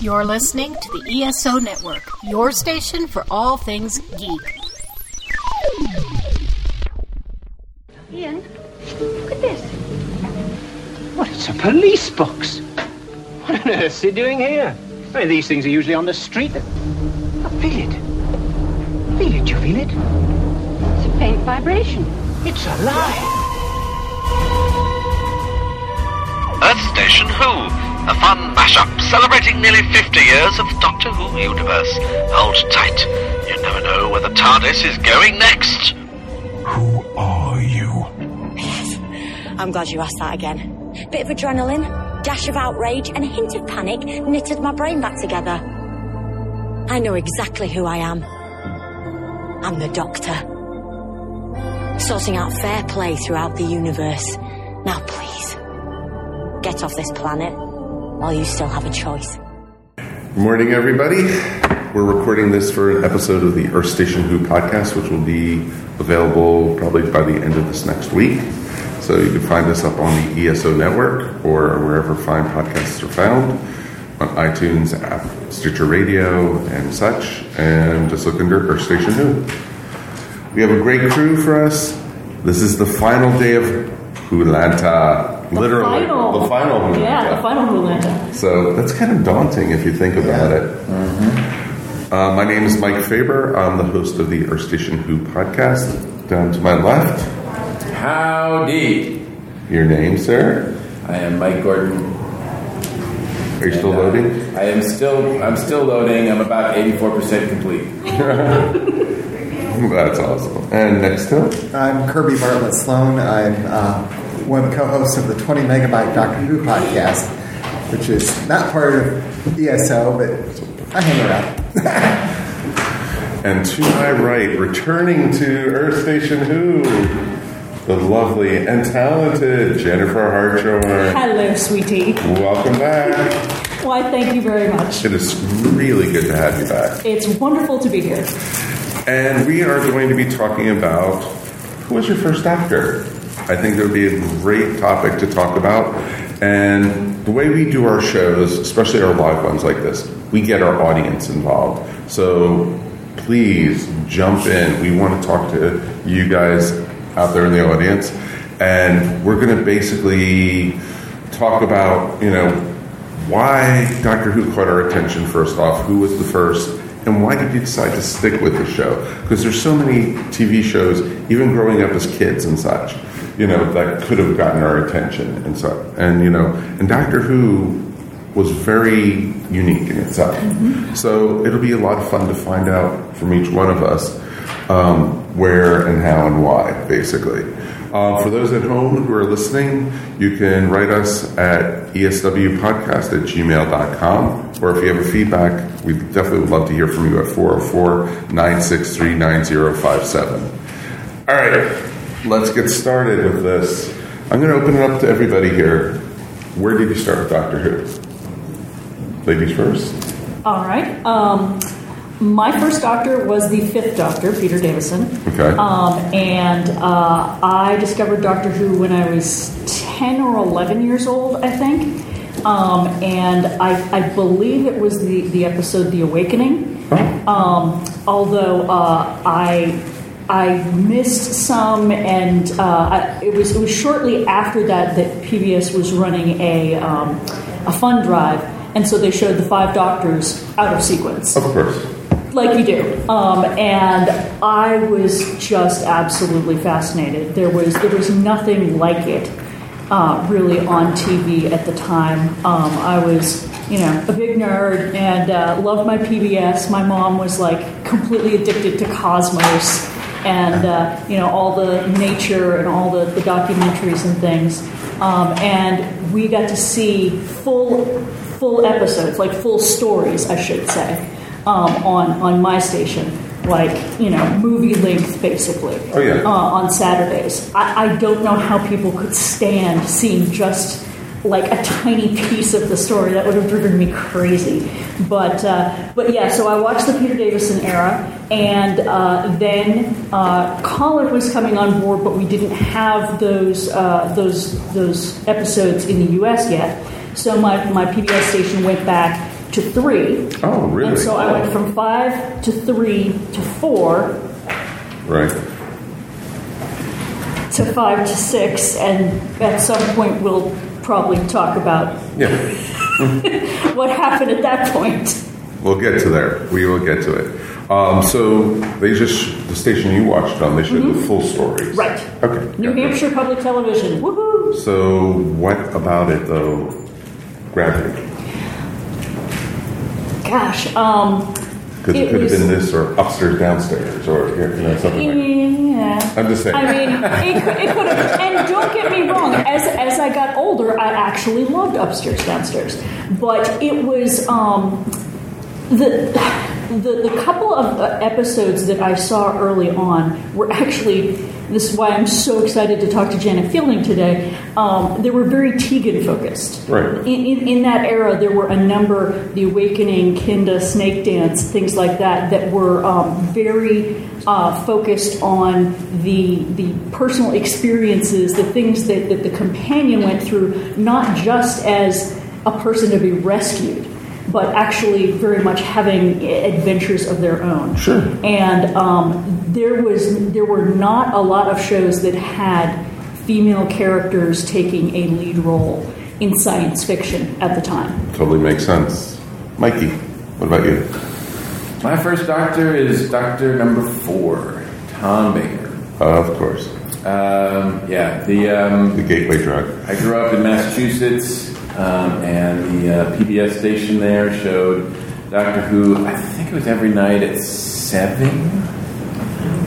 You're listening to the ESO Network, your station for all things geek. Ian, look at this. What, it's a police box. What on earth is he doing here? I mean, these things are usually on the street. I feel it. Feel it, you feel it? It's a faint vibration. It's alive. Earth Station Who, a fun mashup celebrating nearly 50 years of Doctor Who universe. Hold tight. You never know where the TARDIS is going next. Who are you? Yes, I'm glad you asked that again. Bit of adrenaline, dash of outrage, and a hint of panic knitted my brain back together. I know exactly who I am. I'm the Doctor. Sorting out fair play throughout the universe. Now, please, get off this planet while you still have a choice. Good morning, everybody. We're recording this for an episode of the Earth Station Who podcast, which will be available probably by the end of this next week. So you can find us up on the ESO network or wherever fine podcasts are found on iTunes, app, Stitcher Radio, and such. And just look under Earth Station Who. We have a great crew for us. This is the final day of WHOlanta. Literally, final. the final WHOlanta. Yeah, the final WHOlanta. So that's kind of daunting if you think about it. Uh, my name is Mike Faber. I'm the host of the Earth Station Who podcast. Down to my left, Howdy. your name, sir. I am Mike Gordon. Are you still And, uh, loading? I am still. I'm still loading. I'm about 84% complete. That's awesome. And next up, I'm Kirby Bartlett Sloan. I'm uh, one of the co-hosts of the 20 Megabyte Doctor Who podcast, which is not part of ESO, but I hang around. and to my right, returning to Earth Station Who, the lovely and talented Jennifer Hartshorn. Hello, sweetie. Welcome back. Why, thank you very much. It is really good to have you back. It's wonderful to be here. And we are going to be talking about who was your first doctor? I think that would be a great topic to talk about. And the way we do our shows, especially our live ones like this, we get our audience involved. So please jump in. We want to talk to you guys out there in the audience. And we're going to basically talk about, you know, why Doctor Who caught our attention first off, who was the first, and why did you decide to stick with the show? Because there's so many TV shows, even growing up as kids and such, you know, that could have gotten our attention and so and you know, and Doctor Who was very unique in itself. So it'll be a lot of fun to find out from each one of us um, where and how and why, basically. Uh, for those at home who are listening, you can write us at eswpodcast at gmail.com. Or if you have a feedback, we definitely would love to hear from you at 404 963 9057. All right, let's get started with this. I'm going to open it up to everybody here. Where did you start with Doctor Who? Ladies first. All right. Um, my first doctor was the fifth doctor, Peter Davison. Okay. Um, and uh, I discovered Doctor Who when I was 10 or 11 years old, I think. Um, and I, I believe it was the, the episode The Awakening. Um, although uh, I I missed some, and uh, it was it was shortly after that that PBS was running a um, a fund drive, and so they showed the five doctors out of sequence Of course. like you do. Um, and I was just absolutely fascinated. There was there was nothing like it uh, really on TV at the time. Um, I was you know a big nerd and uh, loved my PBS. My mom was like completely addicted to Cosmos and uh, you know all the nature and all the, the documentaries and things. Um, and we got to see full full episodes, like full stories, I should say um, on on my station, like you know movie length basically. Oh, yeah. Uh, on Saturdays, I, I don't know how people could stand seeing just like a tiny piece of the story. That would have driven me crazy. But uh, but yeah, so I watched the Peter Davison era, and uh, then uh, Colin was coming on board, but we didn't have those uh, those those episodes in the U.S. yet. So my, my PBS station went back to three. Oh, really? And so I went from five to three to four Right. to five to six, and at some point we'll probably talk about Yeah. what happened at that point. We'll get to there. We will get to it. Um, so they just the station you watched on. They showed the full stories. Mm-hmm. Right. Okay. New that. Hampshire Public Television. Woohoo! So what about it though? You? Gosh, um, Because it, It could have been this or upstairs, downstairs, or you know something like. yeah. I'm just saying. I mean, it could, it could have. And don't get me wrong. As as I got older, I actually loved upstairs, downstairs. But it was um, the, the the couple of uh, episodes that I saw early on were actually. This is why I'm so excited to talk to Janet Fielding today. Um, they were very Tegan focused. Right. In, in, in that era, there were a number, The Awakening, Kinda, Snake Dance, things like that, that were um, very uh, focused on the the personal experiences, the things that, that the companion went through, not just as a person to be rescued, but actually very much having adventures of their own. Sure. And um, there was there were not a lot of shows that had female characters taking a lead role in science fiction at the time. Totally makes sense. Mikey, what about you? My first doctor is Doctor Number Four, Tom Baker. of course. Um, yeah, the um, the gateway drug. I grew up in Massachusetts, um, and the uh, PBS station there showed Doctor Who. I think it was every night at seven,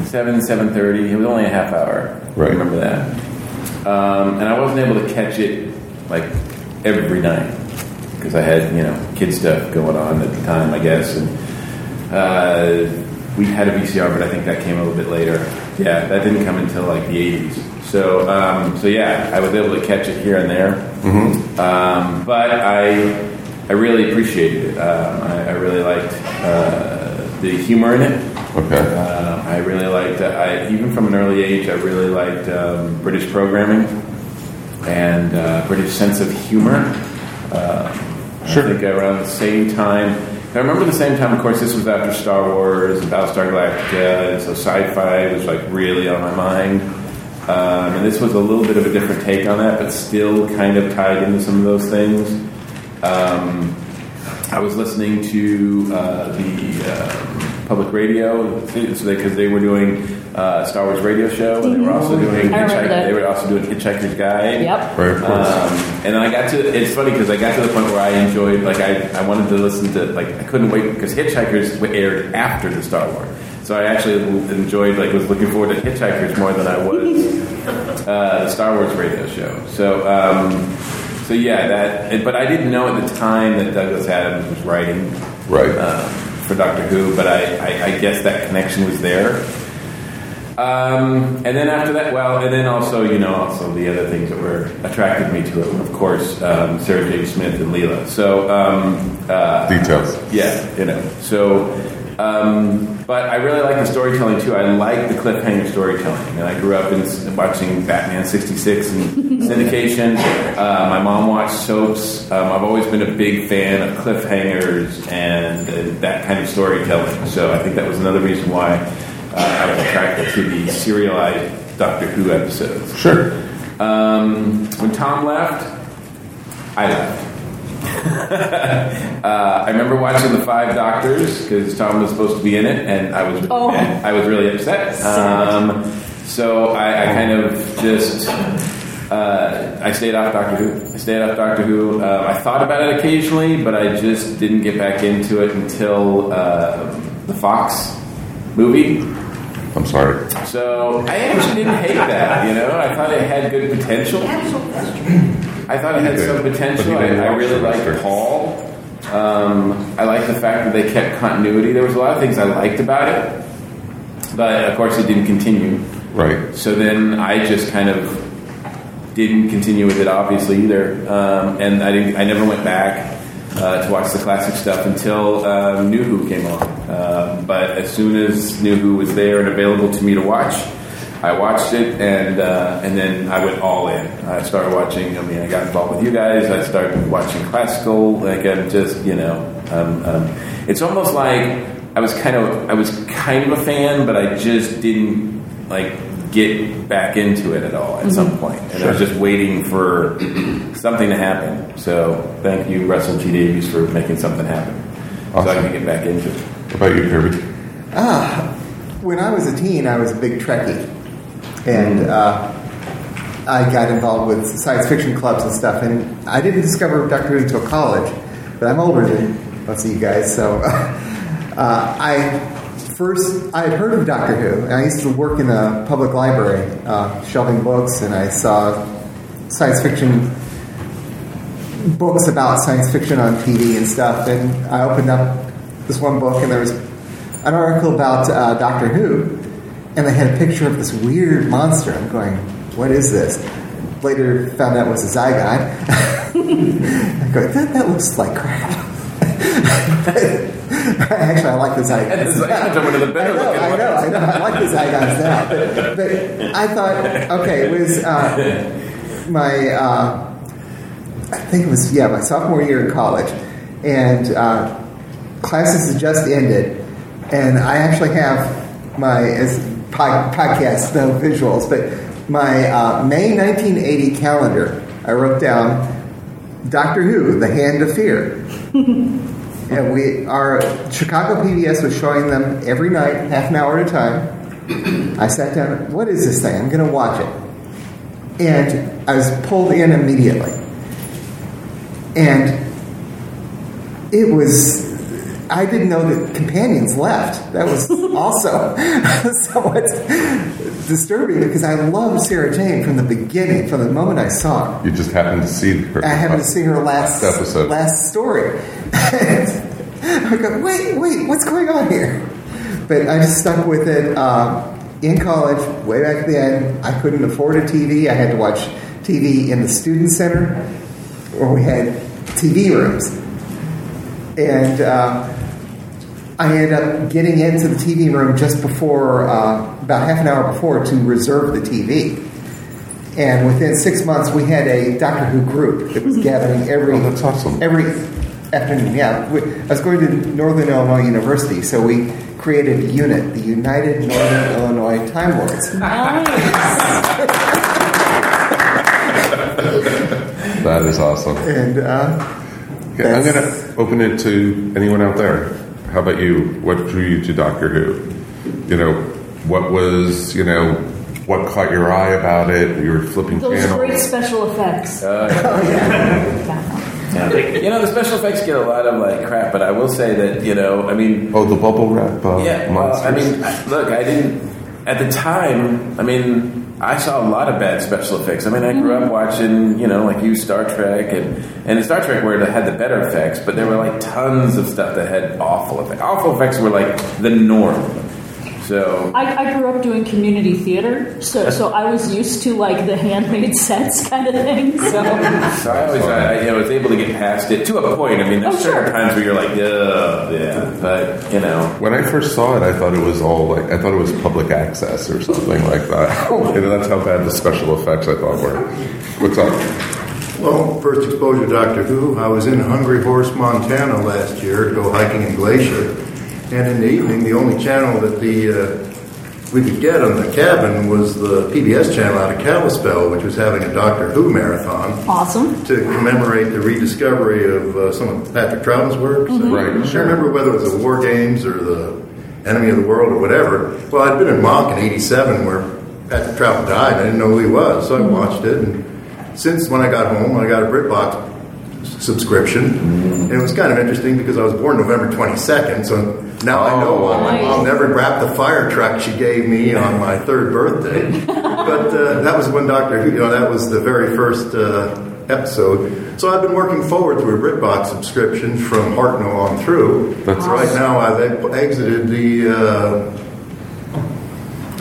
seven, seven thirty. It was only a half hour. Right. I remember that. Um, and I wasn't able to catch it like every night because I had you know kid stuff going on at the time, I guess, and uh, we had a VCR, but I think that came a little bit later. Yeah, that didn't come until like the '80s. So, um, so yeah, I was able to catch it here and there, Mm-hmm. um, but I, I really appreciated it. Um, I, I really liked uh, the humor in it. Okay. Uh, I really liked, uh, I, even from an early age, I really liked um, British programming and uh, British sense of humor. Uh, Sure. I think around the same time, I remember the same time, of course, this was after Star Wars, and Battlestar Galactica, and so sci-fi was like really on my mind. Um, and this was a little bit of a different take on that, but still kind of tied into some of those things. Um, I was listening to uh, the uh, public radio because they were doing uh, Star Wars radio show, and they were also doing I remember Hitchhik- that. they were also doing Hitchhiker's Guide. Yep. Right. Um, and then I got to. It's funny because I got to the point where I enjoyed. Like I, I wanted to listen to. Like I couldn't wait because Hitchhikers aired after the Star Wars. So I actually enjoyed. Like was looking forward to Hitchhikers more than I was uh, the Star Wars radio show. So. Um, so yeah, that. But I didn't know at the time that Douglas Adams was writing Right. uh, for Doctor Who, but I, I, I guess that connection was there. Um, and then after that, well, and then also, you know, also the other things that were attracted me to it were, of course, um, Sarah Jane Smith and Leela. So, um, uh, Details. yeah, you know. So, um, but I really like the storytelling too. I like the cliffhanger storytelling, and I grew up in watching Batman '66 and syndication. Uh, my mom watched soaps. Um, I've always been a big fan of cliffhangers and, and that kind of storytelling. So I think that was another reason why uh, I was attracted to the serialized Doctor Who episodes. Sure. Um, when Tom left, I left. uh, I remember watching the Five Doctors because Tom was supposed to be in it, and I was Oh. I was really upset. Um, so I, I kind of just uh, I stayed off Doctor Who. I stayed off Doctor Who. Uh, I thought about it occasionally, but I just didn't get back into it until uh, the Fox movie. I'm sorry. So I actually didn't hate that. You know, I thought it had good potential. I thought it had some potential. I, I really liked? Paul. Um, I liked the fact that they kept continuity. There was a lot of things I liked about it, but of course it didn't continue. Right. So then I just kind of didn't continue with it, obviously either, um, and I didn't. I never went back uh, to watch the classic stuff until um, New Who came on. Um, but as soon as New Who was there and available to me to watch, I watched it, and uh, and then I went all in. I started watching. I mean, I got involved with you guys. I started watching classical. Like I'm just, you know, um, um, it's almost like I was kind of I was kind of a fan, but I just didn't like get back into it at all at some point. point, and I was just waiting for something to happen. So thank you, Russell T Davies, for making something happen, so I can get back into it. What about you, Kirby? Ah, when I was a teen, I was a big Trekkie, and uh, I got involved with science fiction clubs and stuff. And I didn't discover Doctor Who until college, but I'm older than most of you guys, so uh, I first I had heard of Doctor Who. And I used to work in a public library, uh, shelving books, and I saw science fiction books about science fiction on TV and stuff. And I opened up this one book, and there was an article about uh, Doctor Who, and they had a picture of this weird monster. I'm going, what is this? Later found out it was a Zygon. I go, that, that looks like crap. Actually, I like the Zygons. And the Zygons are one of the better I know, looking I know, ones. I know. I like the Zygons now. But, but I thought, okay, it was uh, my, uh, I think it was, yeah, my sophomore year in college. And uh, classes had just ended. And I actually have my, as pod, podcast, no visuals, but my uh, May 1980 calendar, I wrote down Doctor Who, The Hand of Fear. and we, our Chicago PBS was showing them every night, half an hour at a time. I sat down, what is this thing? I'm going to watch it. And I was pulled in immediately. And it was, I didn't know that companions left. That was also somewhat disturbing because I loved Sarah Jane from the beginning, from the moment I saw her. You just happened to see her. I happened to see her last Last episode. last story. I go, wait, wait, what's going on here? But I just stuck with it. Um, in college, way back then, I couldn't afford a TV. I had to watch TV in the student center, where we had TV rooms, and uh, I ended up getting into the TV room just before, uh, about half an hour before, to reserve the TV. And within six months, we had a Doctor Who group that was gathering every Oh, that's awesome. every afternoon. Yeah, we, I was going to Northern Illinois University, so we created a unit, the United Northern Illinois Time Lords. Nice. That is awesome. And uh, Okay, I'm going to open it to anyone out there. How about you? What drew you to Doctor Who? You know, what was, you know, what caught your eye about it? You were flipping Those channels. great special effects. Uh, You know, the special effects get a lot of like crap, but I will say that you know, I mean, Oh, the bubble wrap uh, yeah. Well, I mean, look, I didn't at the time. I mean, I saw a lot of bad special effects. I mean, I grew up mm-hmm. watching, you know, like you Star Trek and and Star Trek where it had the better effects, but there were like tons of stuff that had awful effects. Awful effects were like the norm. So I, I grew up doing community theater, so so I was used to like the handmade sets kind of thing. So So I always, I, you know, was able to get past it to a point. I mean, there's Oh, certain sure. times where you're like, yeah, yeah, but you know, when I first saw it, I thought it was all like I thought it was public access or something like that. and that's how bad the special effects I thought were. What's up? Well, first exposure to Doctor Who, I was in Hungry Horse, Montana last year to go hiking in Glacier. And in the evening, the only channel that the uh, we could get on the cabin was the PBS channel out of Kalispell, which was having a Doctor Who marathon awesome. to commemorate the rediscovery of uh, some of Patrick Troughton's works. Right, I don't sure. remember whether it was the War Games or the Enemy of the World or whatever. Well, I'd been in Mock in '87 where Patrick Troughton died. I didn't know who he was, so I watched it. And since when I got home, I got a BritBox subscription, and it was kind of interesting because I was born November 22nd, so now I know why my Nice. mom never wrapped the fire truck she gave me on my third birthday. but uh, that was when Doctor Who, you know, that was the very first uh, episode. So I've been working forward to a BritBox subscription from Hartnell on through. That's right now I've exited the. Uh,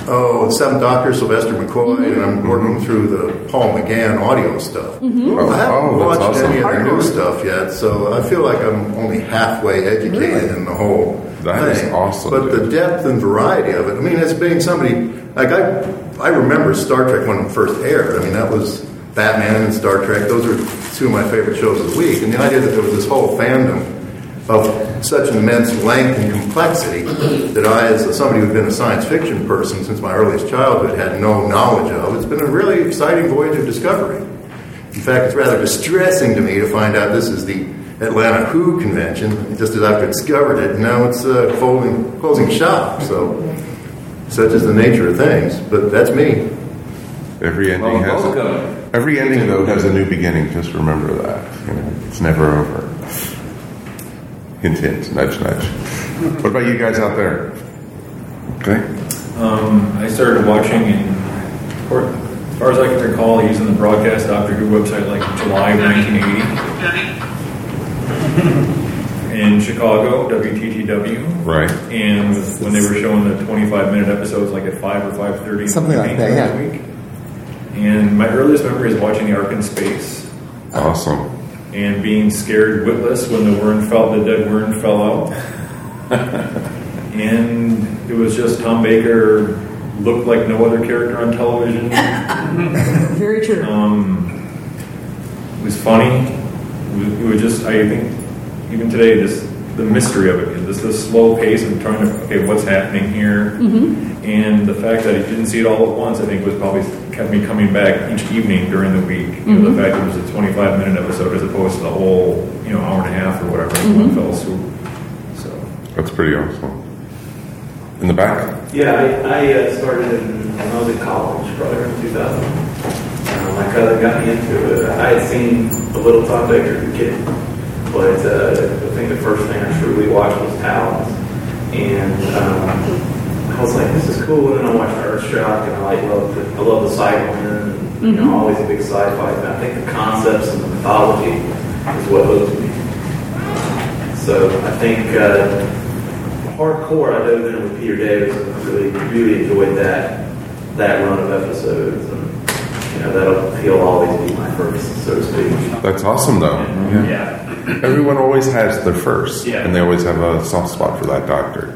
Oh, Seventh Doctor, Sylvester McCoy, mm-hmm. and I'm working through the Paul McGann audio stuff. Oh, I haven't oh, that's watched any of the new stuff yet, so I feel like I'm only halfway educated in the whole That is thing. awesome, But the depth and variety of it. I mean, as being somebody like I, I remember Star Trek when it first aired. I mean, that was Batman and Star Trek. Those are two of my favorite shows of the week. And the idea that there was this whole fandom of such immense length and complexity that I, as somebody who's been a science fiction person since my earliest childhood, had no knowledge of. It's been a really exciting voyage of discovery. In fact, it's rather distressing to me to find out this is the Atlanta Who convention, just as I've discovered it. Now it's uh, folding, closing shop. So, such is the nature of things. But that's me. Every ending Well, has welcome. every ending though has a new beginning. Just remember that. You know, it's never over. Hint, hint, nudge, nudge. What about you guys out there? Okay. Um, I started watching in, or as far as I can recall, using the broadcast Doctor Who website like July 1980 in Chicago, WTTW. Right. And when they were showing the 25 minute episodes, like at 5 or 5:30, Something like that, yeah. Week. And my earliest memory is watching the Ark in Space Awesome. And being scared witless when the worm fell, the dead worm fell out. and it was just Tom Baker looked like no other character on television. Very true. Um, it was funny. It was, it was just, I think, even today, just the mystery of it, just the slow pace of trying to, okay, what's happening here? Mhm. And the fact that I didn't see it all at once, I think, was probably kept me coming back each evening during the week. You know, Mhm. the fact that it was a 25 minute episode as opposed to the whole, you know, hour and a half or whatever in Mhm. one fell swoop. So. That's pretty awesome. In the back. Yeah, I, I uh, started in, when I was in college, probably around 2000. Uh, my cousin got me into it. I had seen a little Tom Baker as a kid, but uh, I think the first thing I truly watched was Talons. And um, I was like, this is cool. And then I watched Earthshock, and I like love the, I love the Cybermen. And, You know, always a big sci-fi fan. I think the concepts and the mythology is what hooked me. So I think uh, hardcore, I dove in with Peter Davis I really, really enjoyed that that run of episodes. And, you know, that'll, he'll always be my first, so to speak. That's awesome though. Yeah. Everyone always has their first, Yeah. and they always have a soft spot for that doctor.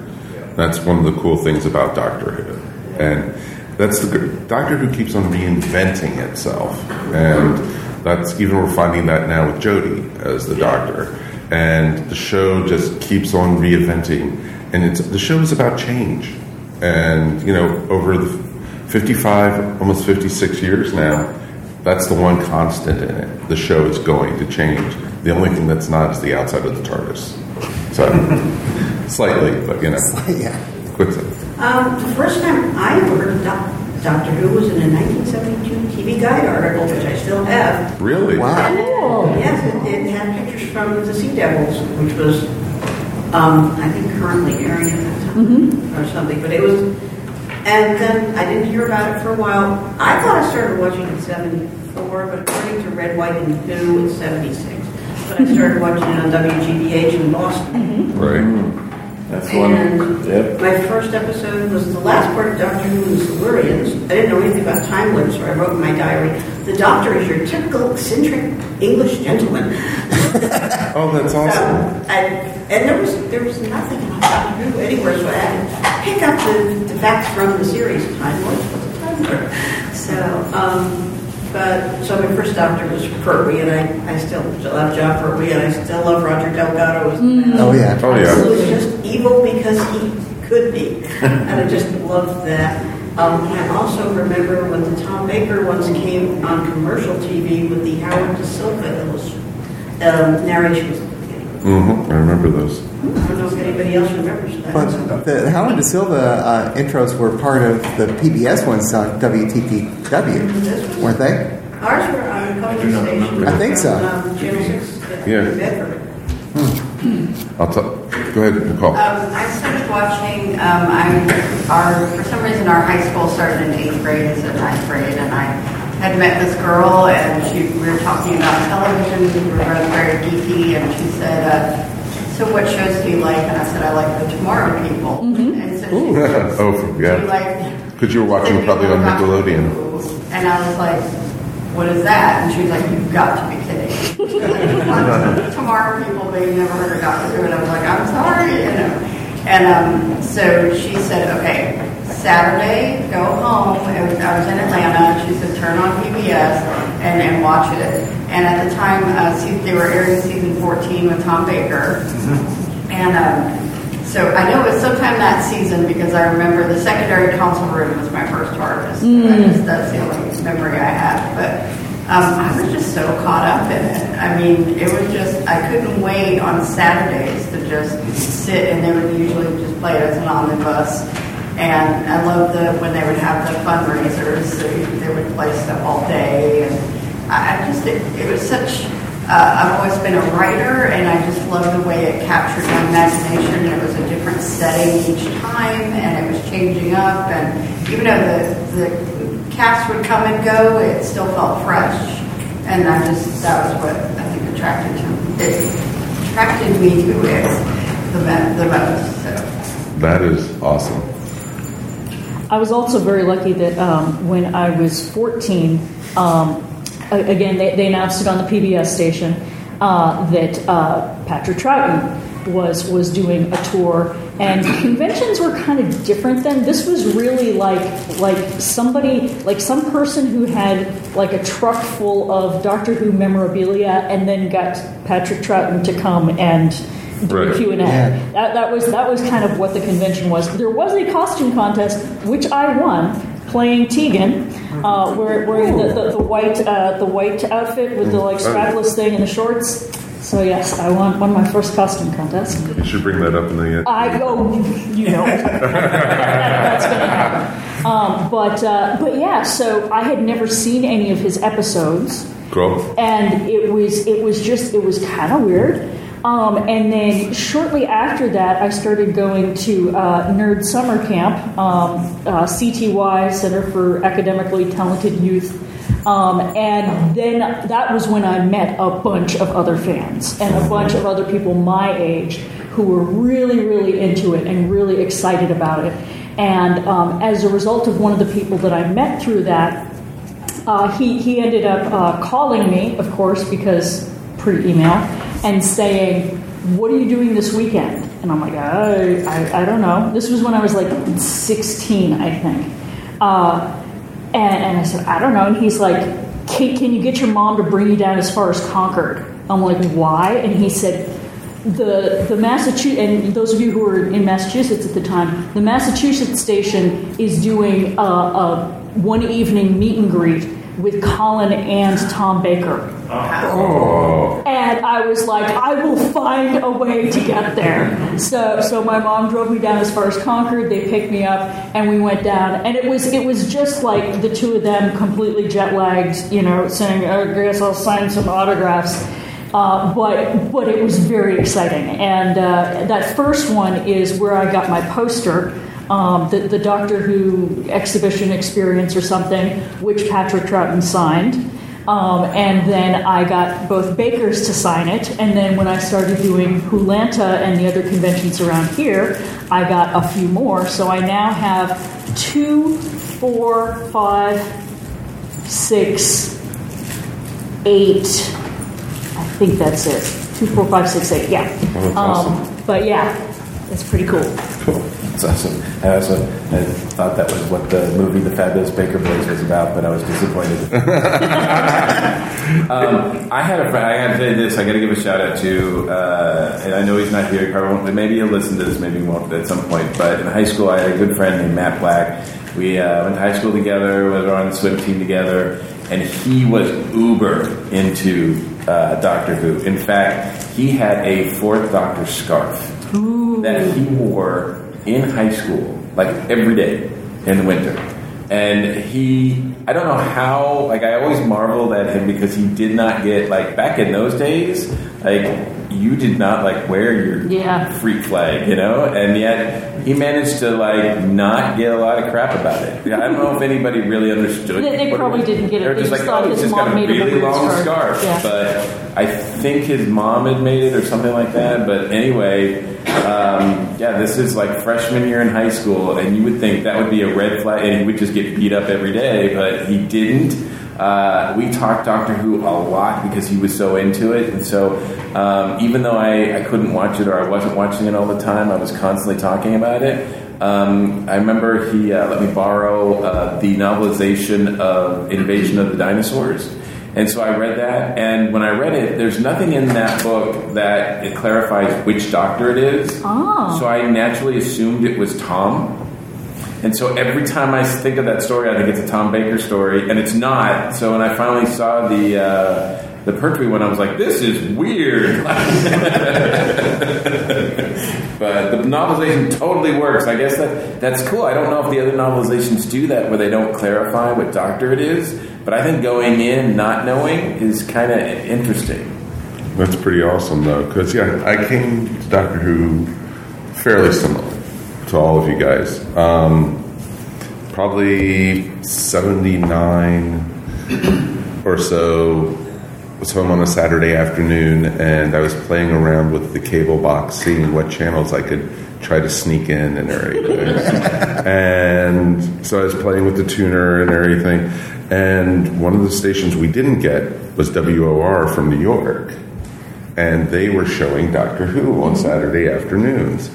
That's one of the cool things about Doctor Who, and that's the good, Doctor Who keeps on reinventing itself, and that's even we're finding that now with Jodie as the Doctor, and the show just keeps on reinventing, and it's the show is about change, and you know over the fifty-five, almost fifty-six years now, that's the one constant in it. The show is going to change. The only thing that's not is the outside of the TARDIS. So, slightly, but you know. yeah. Quick. Um, the first time I ever heard of Doctor Who was in a 1972 TV Guide article, which I still have. Really? Wow. Yes, it, it had pictures from the Sea Devils, which was, um, I think, currently airing at that time or something. But it was, and then I didn't hear about it for a while. I thought I started watching it in '74, but according to Red, White, and Who, it's '76. But I started watching it on WGBH in Boston. Right. That's And one. Yep. my first episode was the last part of Doctor Who the Silurians. I didn't know anything about time limits, so I wrote in my diary, the Doctor is your typical eccentric English gentleman. Oh, that's So, awesome. I, and there was there was nothing about Doctor Who anywhere, so I had to pick up the, the facts from the series. Time Lords was a time lord. So, um, but so my first Doctor was Pertwee, and I, I still still love Jon Pertwee, and I still love Roger Delgado as the man. Oh, yeah. Oh, He yeah. was just evil because he could be, and I just loved that. Um, I also remember when the Tom Baker ones came on commercial TV with the Howard Da Silva illus- um, narration. hmm I remember those. I don't know if anybody else remembers that. But the Howard Da Silva uh, intros were part of the PBS ones on WTTW, weren't they? Ours were on a couple of. I think so. Um, Channel 6 Yeah. in Bedford. I'll tell. Go ahead, Nicole. Um, I started watching. Um, I our for some reason our high school started in eighth grade instead of ninth grade, and I had met this girl, and she we were talking about television. And we were both very geeky, and she said, uh, "So what shows do you like?" And I said, "I like the Tomorrow People." And so she oh, Do you yeah. like? Because you were watching it probably on Nickelodeon. And I was like, "What is that?" And she was like, "You've got to be kidding." Tomorrow people, they never heard of Doctor Who, and I was like, "I'm sorry," you know. And um, so she said, okay, Saturday, go home. It was, I was in Atlanta. And she said, turn on PBS and, and watch it. And at the time, uh, se- they were airing season 14 with Tom Baker. And um, so I know it was sometime that season because I remember the secondary console room was my first harvest. Mm. Just, that's the only memory I have. But um, I was just so caught up in it. I mean, it was just, I couldn't wait on Saturdays to just sit and they would usually just play it as an omnibus. And I loved the, when they would have the fundraisers, so they would play stuff all day. And I, I just, it, it was such, uh, I've always been a writer and I just loved the way it captured my imagination. It was a different setting each time and it was changing up. And even though the, the cast would come and go, it still felt fresh. And I just, that was what I think attracted to it, attracted me to it the, the most. So. That is awesome. I was also very lucky that um, when I was 14, um, again, they, they announced it on the PBS station uh, that uh, Patrick Troughton was was doing a tour, and conventions were kind of different then. This was really like like somebody like some person who had like a truck full of Doctor Who memorabilia, and then got Patrick Troughton to come and do Right. Q and A. Yeah. That, that was that was kind of what the convention was. There was a costume contest which I won, playing Tegan, uh, wearing, wearing the, the, the white uh, the white outfit with the like strapless thing and the shorts. So yes, I won won my first costume contest. You should bring that up in the. I oh you know that, that's gonna happen. Um, but uh, but yeah, so I had never seen any of his episodes Cool. and it was it was just it was kind of weird. Um, and then shortly after that, I started going to uh, Nerd Summer Camp, um, uh, CTY Center for Academically Talented Youth. Um, and then that was when I met a bunch of other fans and a bunch of other people my age who were really, really into it and really excited about it. And um, as a result of one of the people that I met through that, uh, he, he ended up uh, calling me, of course, because pre email, and saying, What are you doing this weekend? And I'm like, I, I, I don't know. This was when I was like 16, I think. Uh, and, and I said, I don't know. And he's like, can, can you get your mom to bring you down as far as Concord? I'm like, why? And he said, the the Massachusetts and those of you who were in Massachusetts at the time, the Massachusetts station is doing a, a one evening meet and greet with Colin and Tom Baker. Oh. And I was like, I will find a way to get there. So, so my mom drove me down as far as Concord. They picked me up, and we went down. And it was, it was just like the two of them, completely jet lagged, you know, saying, "I guess I'll sign some autographs." Uh, but, but it was very exciting. And uh, that first one is where I got my poster. Um, the, the Doctor Who exhibition experience or something, which Patrick Troughton signed. Um, and then I got both bakers to sign it. And then when I started doing WHOlanta and the other conventions around here, I got a few more. So I now have two, four, five, six, eight. I think that's it. Two, four, five, six, eight. Yeah. Oh, um, But yeah, it's pretty cool. Cool. That's awesome. I also I thought that was what the movie The Fabulous Baker Boys was about, but I was disappointed. um, I had a friend. I got to say this. I got to give a shout out to. Uh, and I know he's not here. he probably won't- Maybe he'll listen to this. Maybe he won't at some point. But in high school, I had a good friend named Matt Black. We uh, went to high school together. We were on the swim team together, and he was uber into uh, Doctor Who. In fact, he had a fourth Doctor scarf that he wore in high school, like every day in the winter. And he, I don't know how, like, I always marveled at him because he did not get, like, back in those days, like, you did not, like, wear your Yeah. freak flag, you know? And yet, he managed to, like, not get a lot of crap about it. Yeah, I don't know if anybody really understood. They- they probably didn't get it. They were They just just like, thought oh, he's his just got mom him a really long scarf. scarf. Yeah. But I think his mom had made it or something like that. But anyway, um, yeah, this is like freshman year in high school, and you would think that would be a red flag, and he would just get beat up every day, but he didn't. Uh, we talked Doctor Who a lot because he was so into it, and so um, even though I, I couldn't watch it or I wasn't watching it all the time, I was constantly talking about it. Um, I remember he uh, let me borrow uh, the novelization of Invasion of the Dinosaurs. And so I read that, and when I read it, there's nothing in that book that it clarifies which doctor it is. Oh. So I naturally assumed it was Tom. And so every time I think of that story, I think it's a Tom Baker story, and it's not. So when I finally saw the uh, the Pertwee one, I was like, "This is weird." but the novelization totally works. I guess that that's cool. I don't know if the other novelizations do that, where they don't clarify what doctor it is. But I think going in not knowing is kind of interesting. That's pretty awesome, though, because yeah, I came to Doctor Who fairly similar to all of you guys. Um, probably seventy nine or so. Was home on a Saturday afternoon, and I was playing around with the cable box, seeing what channels I could try to sneak in and everything. and so I was playing with the tuner and everything. And one of the stations we didn't get was WOR from New York and they were showing Doctor Who on Saturday afternoons.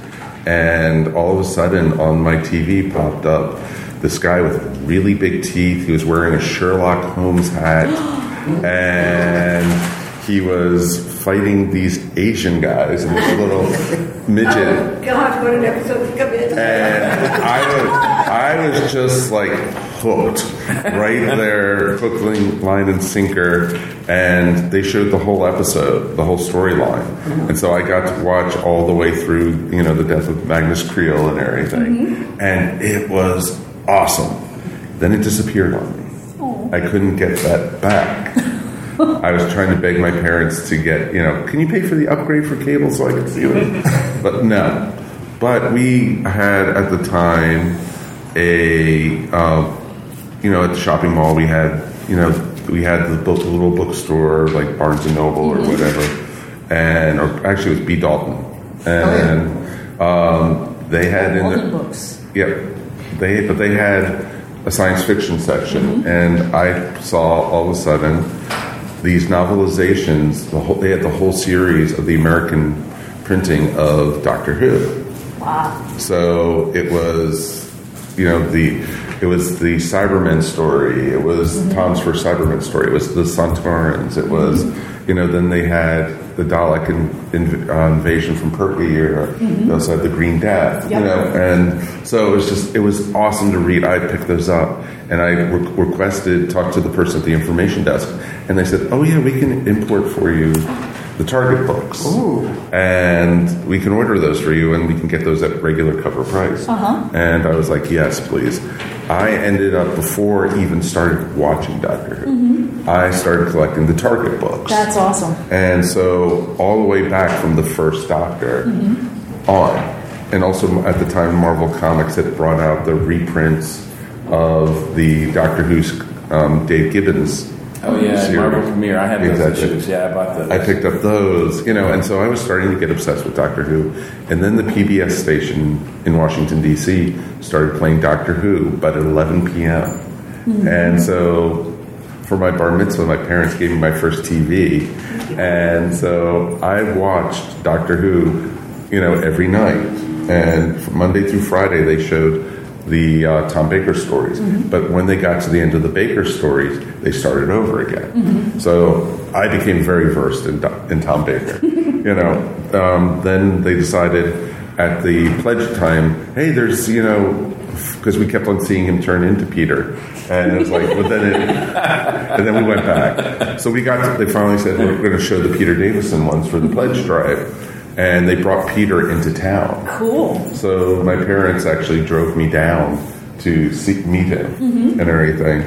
And all of a sudden, on my TV popped up this guy with really big teeth. He was wearing a Sherlock Holmes hat, and he was fighting these Asian guys and this little midget. Oh, God, what an episode to come in. And I was, I was just like hooked right there, hook, line, line, and sinker. And they showed the whole episode, the whole storyline. Mm-hmm. And so I got to watch all the way through, you know, the death of Magnus Greel and everything. Mm-hmm. And it was awesome. Then it disappeared on me. I couldn't get that back. I was trying to beg my parents to get, you know, can you pay for the upgrade for cable so I could see it? but no. But we had at the time a, uh, you know, at the shopping mall we had, you know, we had the, book, little bookstore like Barnes and Noble or whatever, and or actually it was B Dalton, and um, they had in the, books. Yep. They but they had a science fiction section, and I saw all of a sudden these novelizations. The whole they had the whole series of the American printing of Doctor Who. Wow. So it was, you know, the it was the Cybermen story. It was mm-hmm. Tom's first Cybermen story. It was the Sontarans. It was, mm-hmm. You know, then they had the Dalek in, in, uh, invasion from Pertwee. Or Mhm. they also had the Green Death. Yep. You know, and so it was just it was awesome to read. I picked those up and I re- requested talked to the person at the information desk, and they said, "Oh yeah, we can import for you." The Target books, and we can order those for you, and we can get those at regular cover price. Uh-huh. And I was like, yes, please. I ended up before even started watching Doctor Who. Mhm. I started collecting the Target books, That's awesome. and so all the way back from the first Doctor Mhm. on, and also at the time, Marvel Comics had brought out the reprints of the Doctor Who's um, Dave Gibbons. Oh yeah, series. Marvel Premiere. I had those Exactly. issues. Yeah, I bought those. I picked up those, you know, and so I was starting to get obsessed with Doctor Who. And then the PBS station in Washington, D.C. started playing Doctor Who, but at 11 p.m. Mhm. And so for my bar mitzvah, my parents gave me my first TV. And so I watched Doctor Who, you know, every night. And from Monday through Friday, they showed the uh, Tom Baker stories. Mhm. But when they got to the end of the Baker stories, they started over again. Mhm. So I became very versed in, in Tom Baker. you know, um, then they decided at the pledge time, hey, there's, you know, because we kept on seeing him turn into Peter. And it was like, but then it, and then we went back. So we got, to, they finally said, we're going to show the Peter Davison ones for the pledge drive. And they brought Peter into town. Cool. So my parents actually drove me down to see, meet him Mhm. and everything.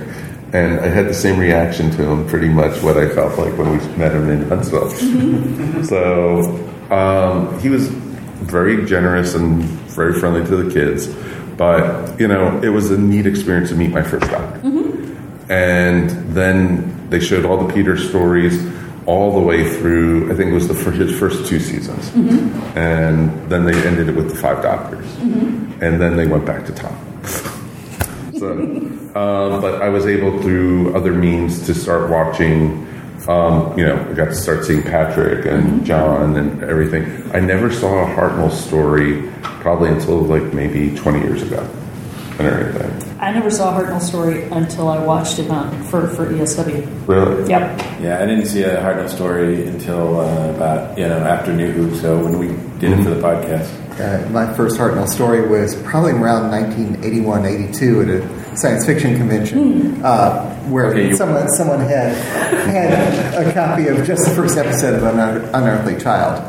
And I had the same reaction to him, pretty much what I felt like when we met him in Huntsville. so um, he was very generous and very friendly to the kids. But, you know, it was a neat experience to meet my first doctor. And then they showed all the Peter stories all the way through, I think it was the fir- his first two seasons. Mhm. And then they ended it with the five doctors. Mhm. And then they went back to Tom. So, um, but I was able through other means to start watching. Um, you know, I got to start seeing Patrick and John and everything. I never saw a Hartnell story probably until like maybe 20 years ago and everything. I never saw a Hartnell story until I watched it on for for ESW. Really? Yep. Yeah, I didn't see a Hartnell story until uh, about you know after New Who. So when we did it for the podcast, Uh, my first Hartnell story was probably around 1981, 82 at a science fiction convention, uh, where Okay, you- someone someone had had a copy of just the first episode of An Unearthly Child.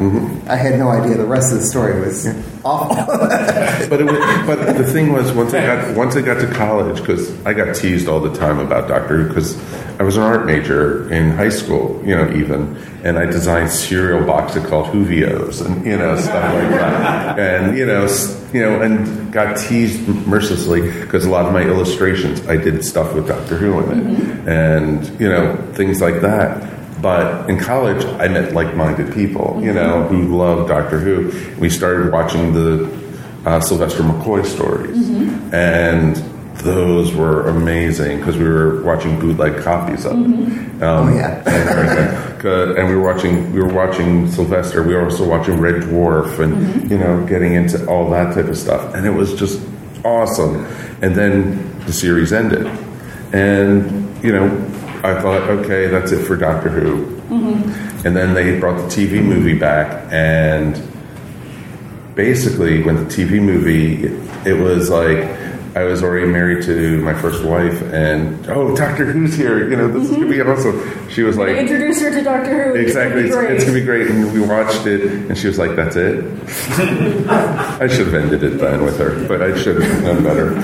I had no idea the rest of the story was awful. but it was, but the thing was once I got once I got to college because I got teased all the time about Doctor Who because I was an art major in high school, you know, even, and I designed cereal boxes called Whovios and you know stuff like that, and you know, you know, and got teased mercilessly because a lot of my illustrations I did stuff with Doctor Who in it, mm-hmm. and you know things like that. But in college, I met like-minded people, you know, mm-hmm. who loved Doctor Who. We started watching the uh, Sylvester McCoy stories, mm-hmm. and those were amazing because we were watching bootleg copies of them. Mm-hmm. Um, Oh, yeah. and, and we were watching we were watching Sylvester. We were also watching Red Dwarf, and mm-hmm. you know, getting into all that type of stuff. And it was just awesome. And then the series ended, and you know, I thought, okay, that's it for Doctor Who. Mm-hmm. And then they brought the TV movie back, and basically, when the TV movie, it was like I was already married to my first wife, and oh, Doctor Who's here! You know, this is gonna be awesome. She was like, Introduce her to Doctor Who. Exactly, It's it's, gonna be great. gonna be great. And we watched it, and she was like, "That's it." I should have ended it then with her, but I should have done better.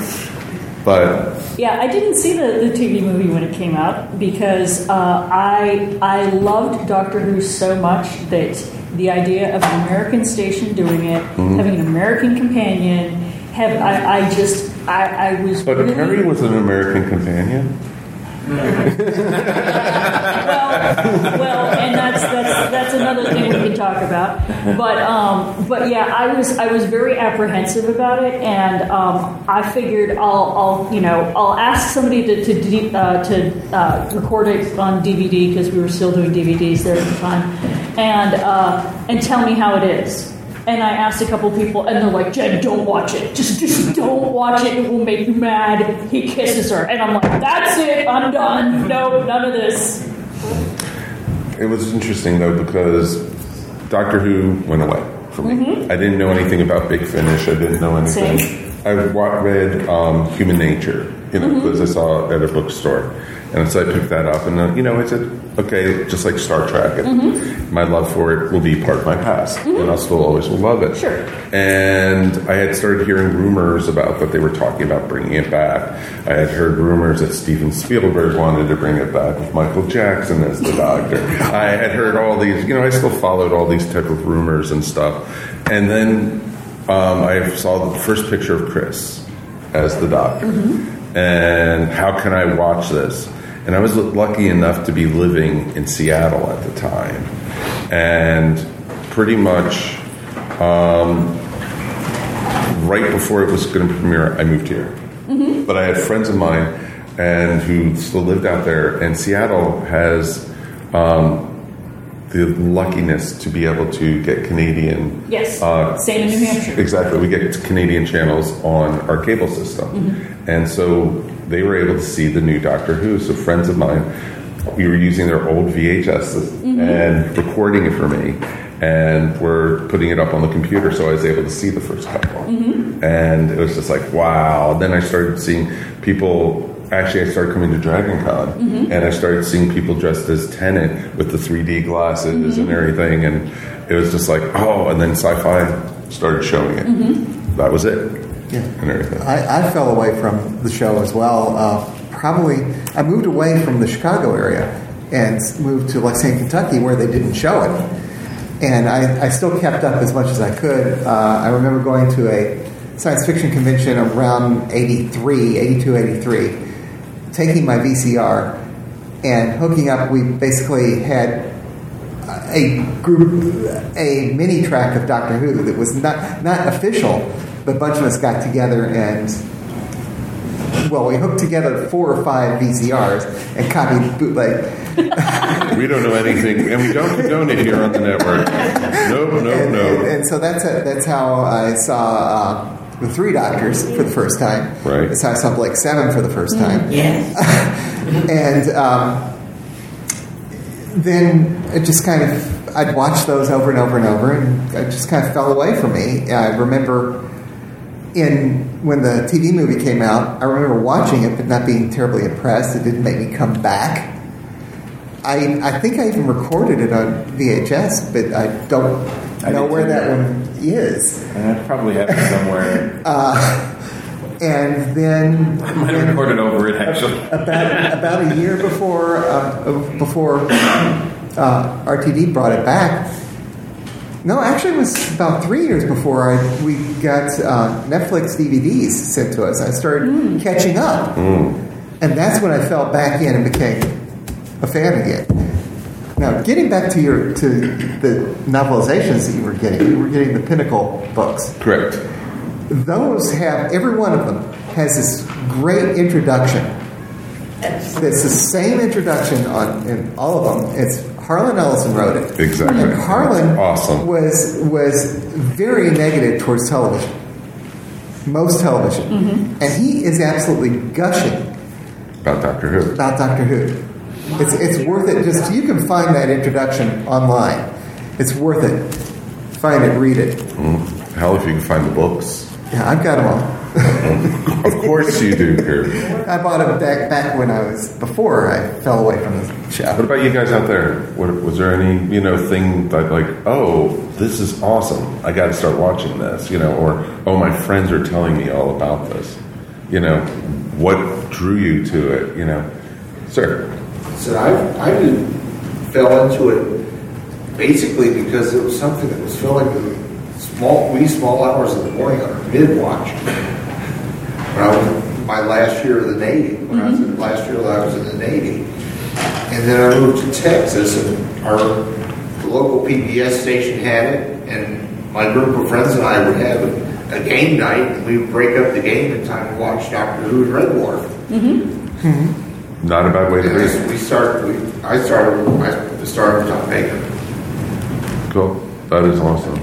But Yeah, I didn't see the, the TV movie when it came out because uh, I I loved Doctor Who so much that the idea of an American station doing it, Mhm. having an American companion, have I, I just I, I was but really Peri was an American companion. well, well, and that's that's that's another thing we can talk about. But um, but yeah, I was I was very apprehensive about it, and um, I figured I'll I'll you know I'll ask somebody to to uh, to uh, record it on DVD because we were still doing DVDs there at the time, and uh, and tell me how it is. And I asked a couple people, and they're like, "Jen, don't watch it. Just, just don't watch it. It will make you mad." He kisses her, and I'm like, "That's it. I'm done. No, none of this." It was interesting though because Doctor Who went away from me. Mhm. I didn't know anything about Big Finish. I didn't know anything. Same. I read um, Human Nature, you know, Mhm. because I saw it at a bookstore, and so I picked that up, and uh, you know, I said, okay, just like Star Trek, and Mhm. my love for it will be part of my past, and I'll still always will love it. Sure. And I had started hearing rumors about that they were talking about bringing it back. I had heard rumors that Steven Spielberg wanted to bring it back with Michael Jackson as the Doctor. I had heard all these, you know, I still followed all these type of rumors and stuff. And then um, I saw the first picture of Chris as the Doctor. And how can I watch this? And I was lucky enough to be living in Seattle at the time. And pretty much um, right before it was going to premiere, I moved here. Mm-hmm. But I had friends of mine and who still lived out there, and Seattle has um, the luckiness to be able to get Canadian. Yes. Uh, Same in New Hampshire. Exactly, we get Canadian channels on our cable system, Mhm. and so they were able to see the new Doctor Who. So friends of mine, we were using their old VHS Mhm. and recording it for me, and we're putting it up on the computer, so I was able to see the first couple Mm-hmm. and it was just like wow. Then I started seeing people. Actually, I started coming to Dragon Con, Mhm. and I started seeing people dressed as Tennant with the 3D glasses and everything, and it was just like oh. And then Sci-Fi started showing it. Mhm. That was it, Yeah. and everything. I, I fell away from the show as well. Uh, probably, I moved away from the Chicago area and moved to Lexington, Kentucky, where they didn't show it. And I, I still kept up as much as I could. Uh, I remember going to a science fiction convention around 83, 82, 83, taking my VCR and hooking up. We basically had a group, a mini track of Doctor Who that was not not official, but a bunch of us got together and well, we hooked together four or five VCRs and copied bootleg. we don't know anything, and we don't condone it here on the network. Nope, nope, and, nope. And, and so that's a, that's how I saw uh, the Three Doctors for the first time. Right. That's how I saw Blake Seven for the first time. Yes. and um, then it just kind of I'd watch those over and over and over, and it just kind of fell away from me. I remember in when the TV movie came out, I remember watching it but not being terribly impressed. It didn't make me come back. I I think I even recorded it on VHS, but I don't I know where too. that one is. And I probably have it somewhere. Uh, and then I might have recorded over it actually. about about a year before uh, before uh, RTD brought it back. No, actually, it was about three years before I, we got uh, Netflix DVDs sent to us. I started catching up, and that's when I fell back in and became a fan again. Now, getting back to your to the novelizations that you were getting, you were getting the Pinnacle books. Correct. Those have every one of them has this great introduction. It's the same introduction on in all of them. It's Harlan Ellison wrote it. Exactly. And Harlan Awesome. was was very negative towards television. Most television. Mm-hmm. And he is absolutely gushing About Doctor Who. about Doctor Who. It's it's worth it. Just you can find that introduction online. It's worth it. Find it, read it. Mm. Hell, if you can find the books. Yeah, I've got them all. Of course you do, Kirby. I bought them back back when I was before I fell away from the show. What about you guys out there? What, was there any you know thing that like, oh, this is awesome. I got to start watching this, you know, or oh, my friends are telling me all about this. You know, what drew you to it? You know, sir. So I, I did, fell into it basically because it was something that was filling the small, wee small hours of the morning on a mid watch. When I was my last year of the Navy, when I was in, the last year that I was in the Navy, and then I moved to Texas, and our local PBS station had it, and my group of friends and I would have a, a game night, and we would break up the game in time to watch Doctor Who and Red Dwarf. Mm-hmm. Mm-hmm. Not a bad way to read. we start. We, I started. I started with Baker. Cool. That is awesome.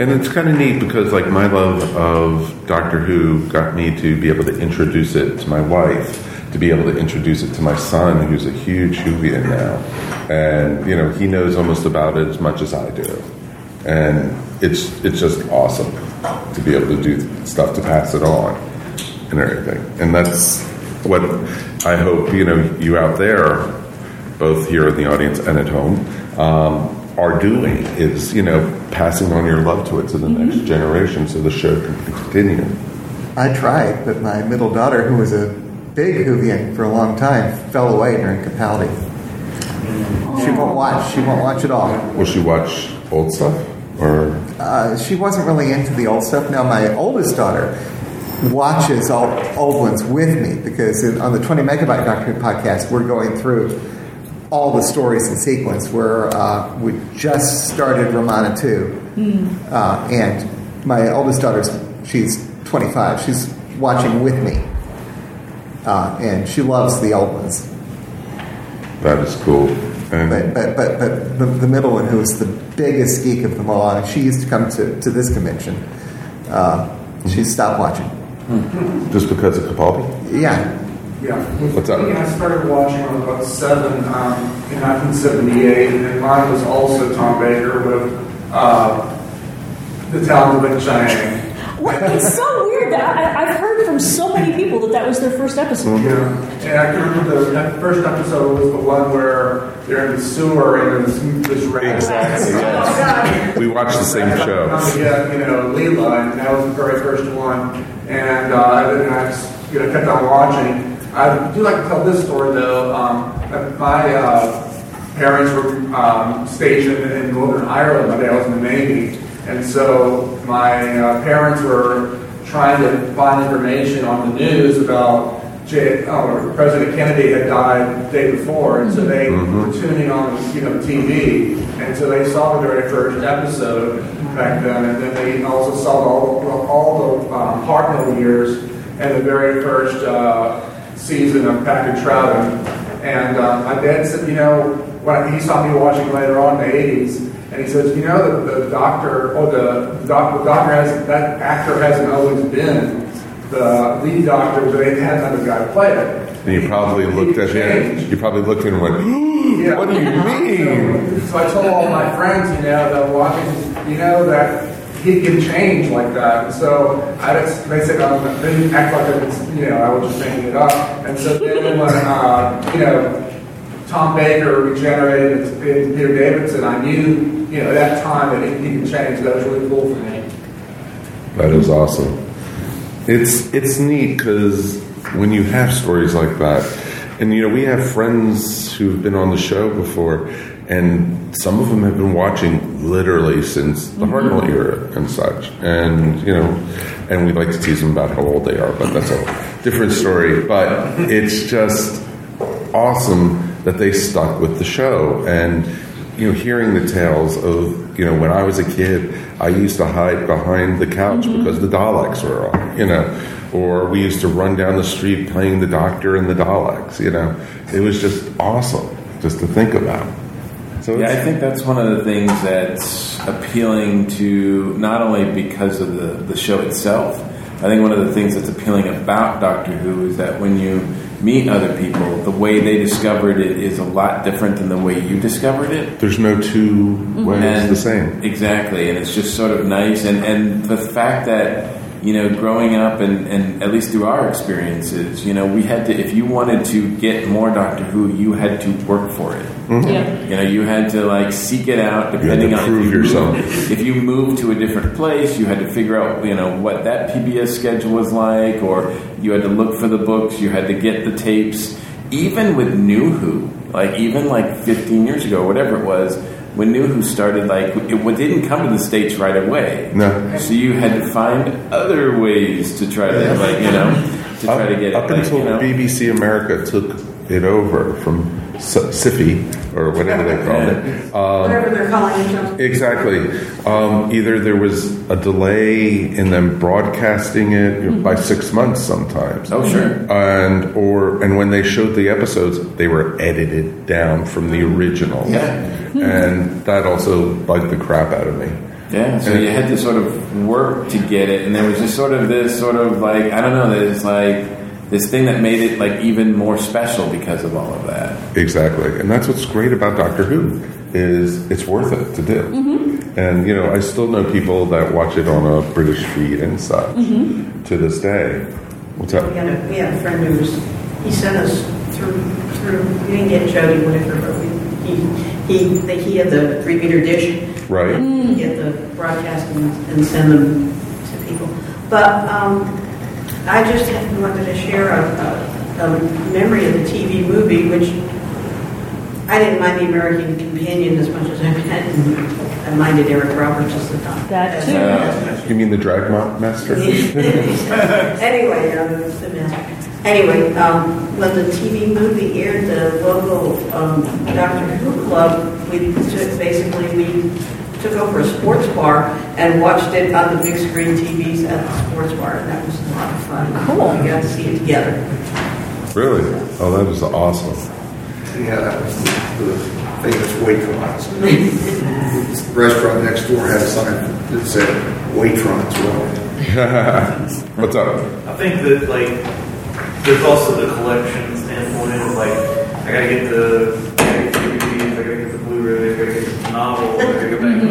And it's kind of neat because, like, my love of Doctor Who got me to be able to introduce it to my wife, to be able to introduce it to my son, who's a huge Whovian now, and you know he knows almost about it as much as I do, and it's it's just awesome to be able to do stuff to pass it on and everything, and that's what I hope you know you out there both here in the audience and at home, um, are doing is, you know, passing on your love to it to the next generation so the show can continue. I tried, but my middle daughter, who was a big Whovian for a long time, fell away during Capaldi. She won't watch. She won't watch at all. Will she watch old stuff? Or Uh, she wasn't really into the old stuff. Now, my oldest daughter watches all old ones with me because in, on the 20 megabyte Doctor Who podcast, we're going through all the stories in sequence. Where uh, we just started Romana 2. Uh, and my oldest daughter's, she's 25. She's watching with me. Uh, and she loves the old ones. that is cool. And But, but, but, but the, the middle one, who is the biggest geek of them all, and she used to come to, to this convention. Uh, she stopped watching. Just because of Capaldi? Yeah. Yeah. What's up? I started watching when I was about seven um, in 1978, and mine was also Tom Baker with uh, The Talons of Chang. What? It's so weird that I, I've heard from so many people that that was their first episode. Yeah. And I can remember the that first episode was the one where they're in the sewer and there's this rain. Exactly, yes. We watched the same show. Yeah, you know, Leela, and that was the very first one. And uh, then I just, you know, kept on watching. I do like to tell this story though. Um, my uh, parents were um, stationed in Northern Ireland. My dad was in the Navy, and so my uh, parents were trying to find information on the news about J- oh, President Kennedy had died the day before, and so they were tuning on, you know, TV, and so they saw the very first episode back then, and then they also saw all, all the um, Hartnell years, in the very first uh, season of Patrick Troughton. And uh, my dad said, you know, when he saw me watching later on in the 80s, and he says, you know, the, the doctor, or the, the, doc, the doctor has that actor hasn't always been the lead doctor, but they had another guy play it. And you probably looked at him. You probably looked at him and went, "What do you mean?" So I told all my friends, you know, that watching, you know, that he can change like that. So I just, basically um, didn't act like it was, you know, I was just making it up. And so then when, uh, you know, Tom Baker regenerated into Peter Davison, I knew, you know, at that time that he, he could change. That was really cool for me. That is awesome. It's it's neat because when you have stories like that, and you know we have friends who've been on the show before, and some of them have been watching literally since the Hartnell mm-hmm. era and such, and you know, and we like to tease them about how old they are, but that's a different story. But it's just awesome that they stuck with the show. And you know hearing the tales of you know when I was a kid I used to hide behind the couch mm-hmm. because the Daleks were on you know. Or we used to run down the street playing the doctor and the Daleks you know. It was just awesome just to think about. So yeah, I think that's one of the things that's appealing to not only because of the, the show itself. I think one of the things that's appealing about Doctor Who is that when you meet other people, the way they discovered it is a lot different than the way you discovered it. there's no two ways And- the same Exactly, and it's just sort of nice. And, and the fact that, you know, growing up and, and at least through our experiences, you know, we had to, if you wanted to get more Doctor Who, you had to work for it. Mhm. Yeah. You know, you had to like seek it out You had depending to on prove if you yourself. Moved, if you moved to a different place, you had to figure out, you know, what that PBS schedule was like, or you had to look for the books, you had to get the tapes. Even with New Who, like even like 15 years ago, whatever it was, when New Who started, like it didn't come to the states right away. No. So you had to find other ways to try to, like, you know, to try to get it. up like, until you know. BBC America took it over from S- Syfy or whatever they called it. Um, Whatever they're calling themselves. Exactly. Um, either there was a delay in them broadcasting it you know, by six months sometimes. Oh, sure. And or and when they showed the episodes, they were edited down from the original. Yeah. And that also bugged the crap out of me. Yeah, so And- you had to sort of work to get it, and there was just sort of this sort of like I don't know, there's like this thing that made it like even more special because of all of that. Exactly, and that's what's great about Doctor Who is it's worth it to do. Mm-hmm. And you know, I still know people that watch it on a British feed and such Mhm. to this day. What's up? We had a, we had a friend who was, he sent us through, through, we didn't get Jodie Whittaker, but we, he, he, he had the three meter dish. Right. He'd Get the broadcast and, and send them to people. But, um, I just wanted to share a, a, a memory of the TV movie, which I didn't mind the American Companion as much as I meant, I minded Eric Roberts as the doctor. That too. Uh, you mean the Drag Ma- Master? anyway, um, the master. Anyway, um, when the TV movie aired, the local um, Doctor Who club, we took, basically we took over a sports bar and watched it on the big screen TVs at the sports bar, and that was a lot of fun. Cool. We got to see it together. Really? Oh, that is awesome. Yeah, that was the famous Waitrons. The restaurant next door had a sign that said Waitrons. Well, What's up? I think that like there's also the collection standpoint of like I gotta get the I gotta get the DVDs, I gotta get the Blu-ray, I gotta get the novel, I gotta go back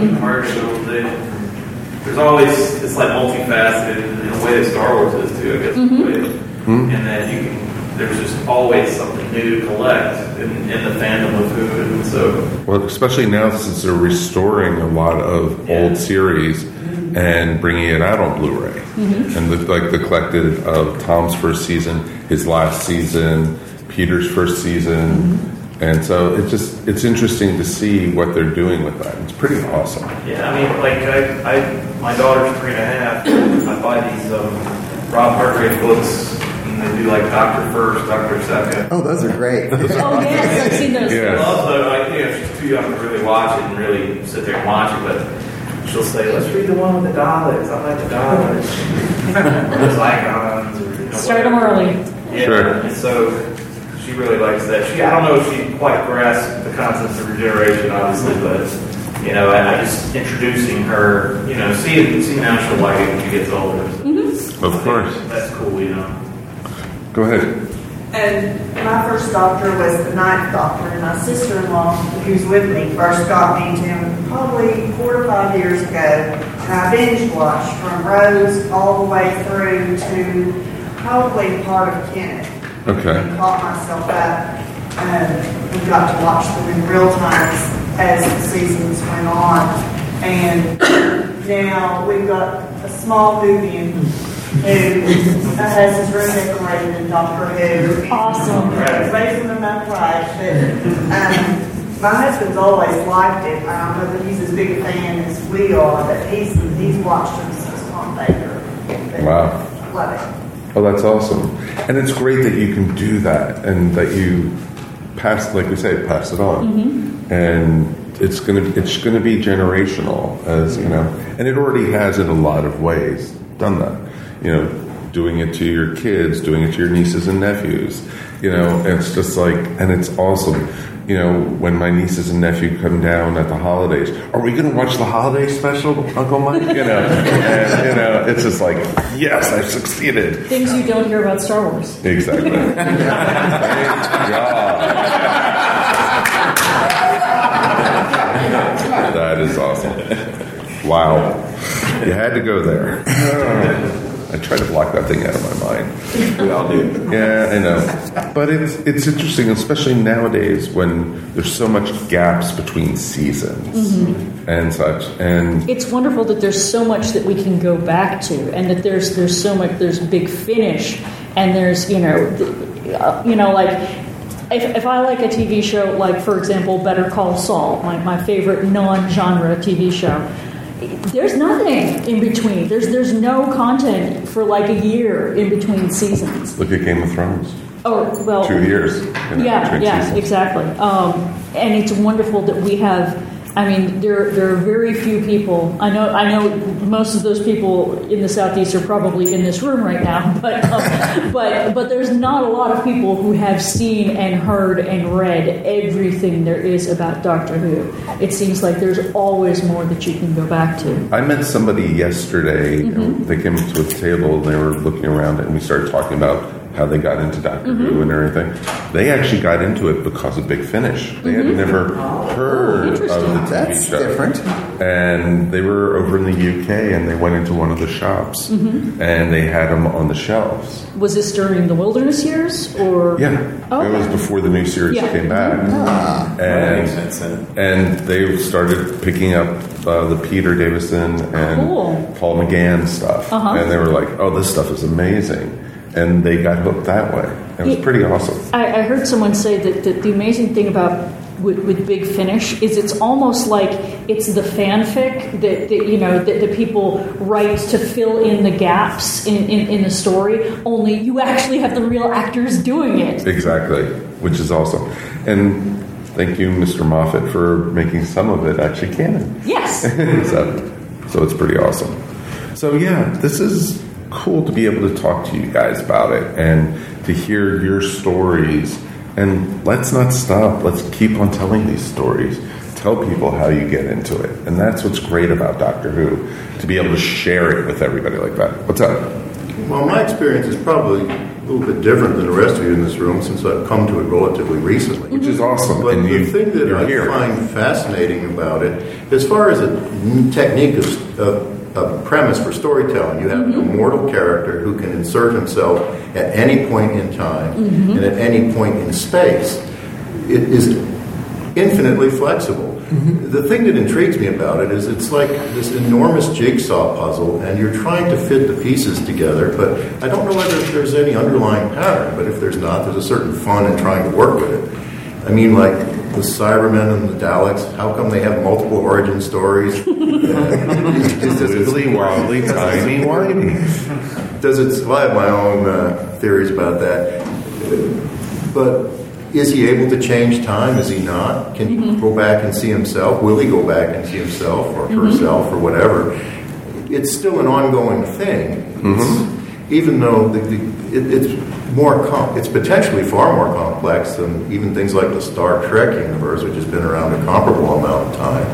to the hard show. They- There's always it's like multifaceted in a way that Star Wars is too, I guess. in a way. Hmm? And that you can there's just always something new to collect in, in the fandom of Who, and so Well, especially now since they're restoring a lot of old series and bringing it out on Blu-ray, Mhm. and the, like the collected of Tom's first season, his last season, Peter's first season, and so it's just it's interesting to see what they're doing with that. It's pretty awesome. Yeah, I mean, like I, I my daughter's three and a half. I buy these um, Rob Hargrave books, and they do like Doctor First, Doctor Second. Oh, those are great. Oh, yes, I've seen those. I love the, I, you know, she's too young to really watch it and really sit there and watch it, but she'll say, "Let's read the one with the Daleks. I like the Daleks." or those icons. Or, you know, Start 'em whatever. early. Yeah. Sure. And so she really likes that. She, I don't know if she quite grasped the concepts of regeneration, obviously, but you know, I, I just introducing her. You know, seeing seeing how she'll like it when she gets older. So Of course. that's cool. You know. Go ahead. And my first doctor was the ninth doctor, and my sister-in-law, who's with me, first got me to him probably four or five years ago. And I binge watched from Rose all the way through to probably part of Kenneth. Okay. And caught myself up. Um, we got to watch them in real time as the seasons went on. And now we've got a small Whovian who has his room decorated in Doctor Who. Awesome. Raising them up right. But um, my husband's always liked it. I don't know that he's as big a fan as we are, but he's he's watched them since Tom Baker. Wow. Love it. Oh, that's awesome. And it's great that you can do that and that you pass, like we say, pass it on. Mm-hmm. And it's gonna it's gonna be generational, as you know, and it already has in a lot of ways done that. You know, doing it to your kids, doing it to your nieces and nephews. You know, it's just like, and it's awesome. You know, when my nieces and nephew come down at the holidays, are we going to watch the holiday special, Uncle Mike? You know, and you know, it's just like, yes, I've succeeded. Things you don't hear about Star Wars. Exactly. Thank God. That is awesome. Wow. You had to go there. I try to block that thing out of my mind. We all do. Yeah, I know. But it's it's interesting, especially nowadays when there's so much gaps between seasons Mhm. and such. And It's wonderful that there's so much that we can go back to, and that there's there's so much there's big finish, and there's you know, th- uh, you know like. If, if I like a TV show, like for example, Better Call Saul, my, my favorite non-genre TV show, there's nothing in between. There's there's no content for like a year in between seasons. look at Game of Thrones. Oh well, Two years. yeah, yeah, seasons. exactly. Um, and it's wonderful that we have. I mean, there there are very few people. I know I know most of those people in the southeast are probably in this room right now, but um, but but there's not a lot of people who have seen and heard and read everything there is about Doctor Who. It seems like there's always more that you can go back to. I met somebody yesterday. Mhm. They came to a table and they were looking around, and we started talking about how they got into Doctor Mm-hmm. Who and everything. They actually got into it because of Big Finish. They had Mhm. never heard of the TV That's show. different. And they were over in the UK, and they went into one of the shops, Mhm. and they had them on the shelves. Was this during the wilderness years or? Yeah, Oh, it was before the new series Yeah. came back, Ah. and That makes sense, and they started picking up uh, the Peter Davison and Cool. Paul McGann stuff, Uh-huh. and they were like, "Oh, this stuff is amazing," and they got hooked that way. It was pretty awesome. I, I heard someone say that, that the amazing thing about with, with Big Finish is it's almost like it's the fanfic that, that you know that the people write to fill in the gaps in, in, in the story. Only you actually have the real actors doing it. Exactly, which is awesome. And thank you, Mr. Moffat, for making some of it actually canon. Yes. so, so it's pretty awesome. So yeah, this is cool to be able to talk to you guys about it and to hear your stories. And let's not stop. Let's keep on telling these stories. Tell people how you get into it. And that's what's great about Doctor Who, to be able to share it with everybody like that. What's up? Well, my experience is probably a little bit different than the rest of you in this room since I've come to it relatively recently. Which is awesome. But and the you, thing that I here. find fascinating about it, as far as a n- technique of, of, of premise for storytelling, you have an immortal character who can insert himself at any point in time Mhm. and at any point in space. It is infinitely flexible. The thing that intrigues me about it is it's like this enormous jigsaw puzzle, and you're trying to fit the pieces together, but I don't know whether there's any underlying pattern, but if there's not, there's a certain fun in trying to work with it. I mean, like the Cybermen and the Daleks, how come they have multiple origin stories? Wibbly wobbly, timey wimey. Does it? Well, I have my own uh, theories about that. But is he able to change time? Is he not? Can he go back and see himself? Will he go back and see himself or Mhm. herself or whatever? It's still an ongoing thing. It's- even though the, the, it, it's more, com- it's potentially far more complex than even things like the Star Trek universe, which has been around a comparable amount of time.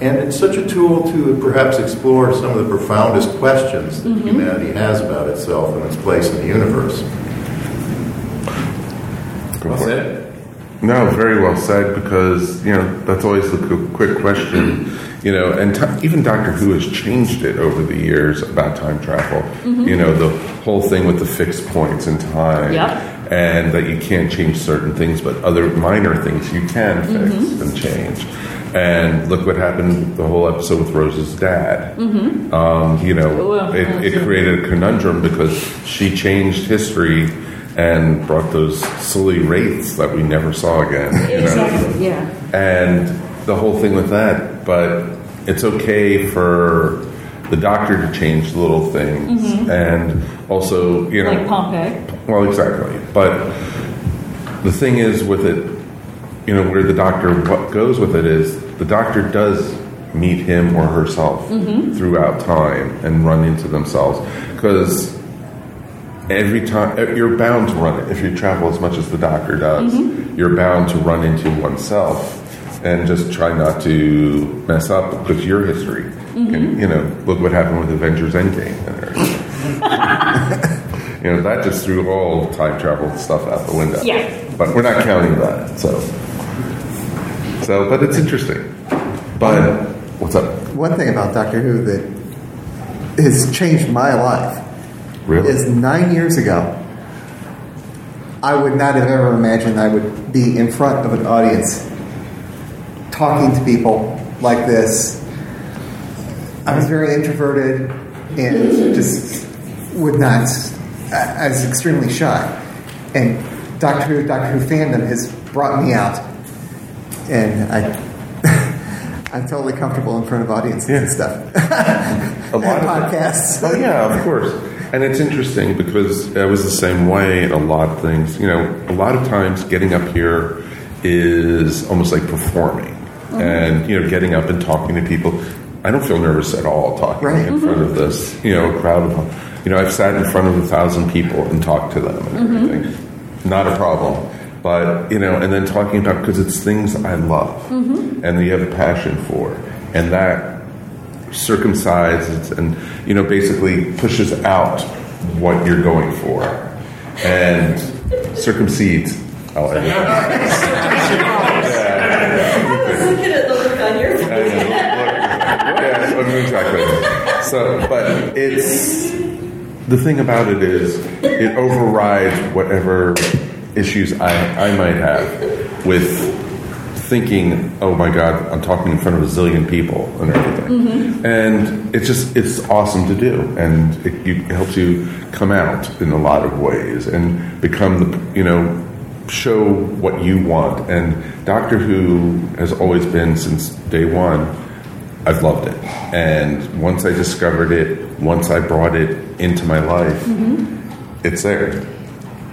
And it's such a tool to perhaps explore some of the profoundest questions that mm-hmm. humanity has about itself and its place in the universe. Well said. No, very well said. Because you know that's always the quick question. You know, and t- even Doctor Who has changed it over the years about time travel. Mhm. You know, the whole thing with the fixed points in time, Yep. and that you can't change certain things, but other minor things you can fix Mhm. and change. And look what happened the whole episode with Rose's dad. Mhm. Um, you know, it, it created a conundrum because she changed history and brought those silly wraiths that we never saw again. You know? Exactly. Yeah. And the whole thing with that, but it's okay for the doctor to change little things, Mhm. and also, you know, Like Pompeii. well, exactly. But the thing is with it, you know, where the doctor what goes with it is the doctor does meet him or herself Mhm. throughout time and run into themselves because every time you're bound to run it. If you travel as much as the doctor does Mhm. you're bound to run into oneself and just try not to mess up with your history. Mhm. and you know look what happened with avengers endgame. You know that just threw all time travel stuff out the window. Yeah. but we're not counting that so. So but it's interesting. But what's up? One thing about Doctor Who that has changed my life Really? is nine years ago, I would not have ever imagined I would be in front of an audience talking to people like this. I was very introverted and just would not, I was extremely shy. And Doctor Who, Doctor Who fandom has brought me out. And I, I'm totally comfortable in front of audiences and stuff. a lot of podcasts. Oh yeah, of course. And it's interesting because I was the same way in a lot of things. You know, a lot of times getting up here is almost like performing, and you know, getting up and talking to people. I don't feel nervous at all talking Right. in front of this, you know, crowd of. You know, I've sat in front of a thousand people and talked to them and Mhm. everything. Not a problem. But you know, and then talking about because it's things I love Mhm. and that you have a passion for, and that circumcises and you know basically pushes out what you're going for, and circumcedes. Oh, I'll edit. looking at the look on your face. yeah, exactly. So, but it's the thing about it is it overrides whatever issues I, I might have with thinking, oh my God, I'm talking in front of a zillion people and everything. Mm-hmm. And it's just, it's awesome to do. And it, it helps you come out in a lot of ways and become the, you know, show what you want. And Doctor Who has always been, since day one, I've loved it. And once I discovered it, once I brought it into my life, Mhm. it's there.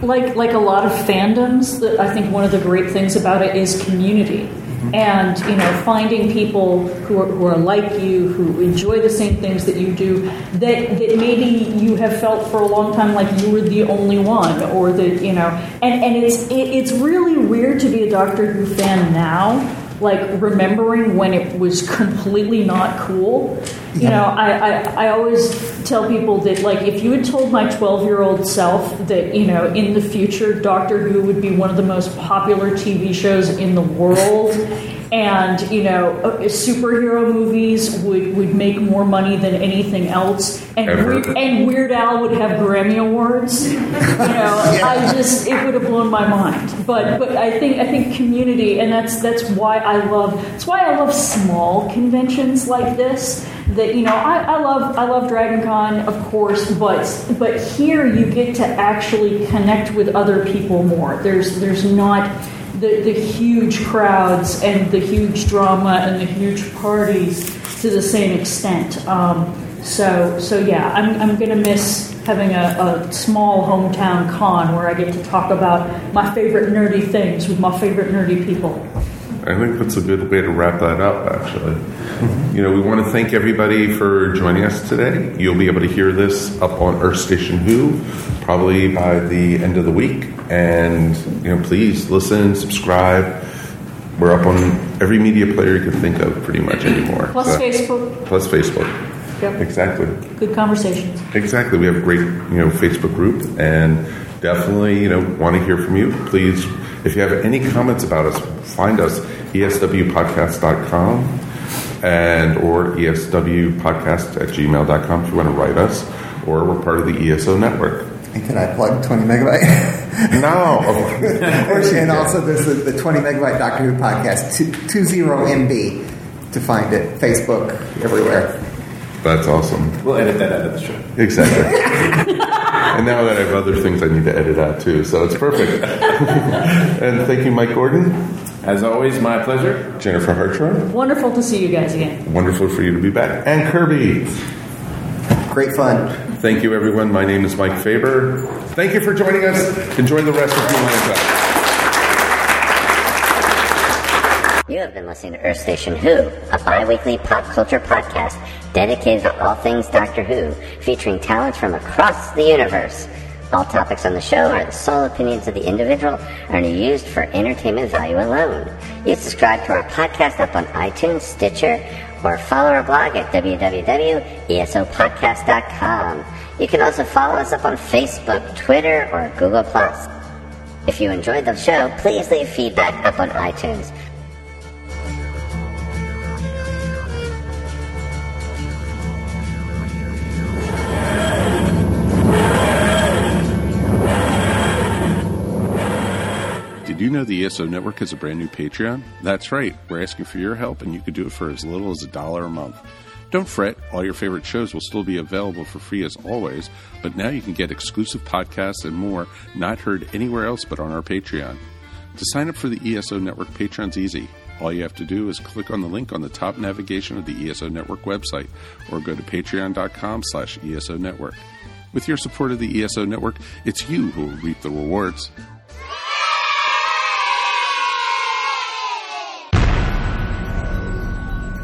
Like like a lot of fandoms that i think one of the great things about it is community. Mm-hmm. And you know finding people who are, who are like you who enjoy the same things that you do that that maybe you have felt for a long time like you were the only one or that you know. And and it's it, it's really weird to be a doctor who fan now like remembering when it was completely not cool. You know I, I, I always tell people that like if you had told my 12 year old self that you know in the future doctor who would be one of the most popular tv shows in the world and you know uh, superhero movies would, would make more money than anything else. And Ever. Weird, and Weird Al would have Grammy awards. You know I just it would have blown my mind. But but I think I think community and that's that's why I love that's why I love small conventions like this. That you know I, I love I love Dragon Con of course but but here you get to actually connect with other people more. There's there's not the, the huge crowds and the huge drama and the huge parties to the same extent. Um, so, so yeah, I'm, I'm going to miss having a, a small hometown con where I get to talk about my favorite nerdy things with my favorite nerdy people. I think that's a good way to wrap that up, actually. You know, we want to thank everybody for joining us today. You'll be able to hear this up on Earth Station Who probably by the end of the week. And, you know, please listen, subscribe. We're up on every media player you can think of pretty much anymore. Plus So- Facebook. Plus Facebook. Yep. Exactly. Good conversations. Exactly. We have a great, you know, Facebook group and definitely, you know, want to hear from you. Please, if you have any comments about us, find us eswpodcast.com and or eswpodcast at gmail.com if you want to write us or we're part of the ESO network. And can I plug 20 megabyte? no. and also there's the, the 20 megabyte Doctor Who podcast, 20 MB, to find it. Facebook, everywhere. That's awesome. We'll edit that out of the show. Exactly. and now that I have other things I need to edit out too, so it's perfect. and thank you, Mike Gordon. As always, my pleasure. Jennifer Hartshorn. Wonderful to see you guys again. Wonderful for you to be back. And Kirby. Great fun. Thank you, everyone. My name is Mike Faber. Thank you for joining us. Enjoy the rest of your WHOlanta. You have been listening to Earth Station Who, a bi-weekly pop culture podcast dedicated to all things Doctor Who, featuring talents from across the universe. All topics on the show are the sole opinions of the individual and are used for entertainment value alone. You can subscribe to our podcast up on iTunes, Stitcher, or follow our blog at www.esopodcast.com. You can also follow us up on Facebook, Twitter, or Google+. If you enjoyed the show, please leave feedback up on iTunes. Know the ESO Network has a brand new Patreon? That's right, we're asking for your help, and you could do it for as little as a dollar a month. Don't fret, all your favorite shows will still be available for free as always, but now you can get exclusive podcasts and more not heard anywhere else but on our Patreon. To sign up for the ESO Network Patreon's easy. All you have to do is click on the link on the top navigation of the ESO Network website or go to patreon.com slash ESO Network. With your support of the ESO Network, it's you who will reap the rewards.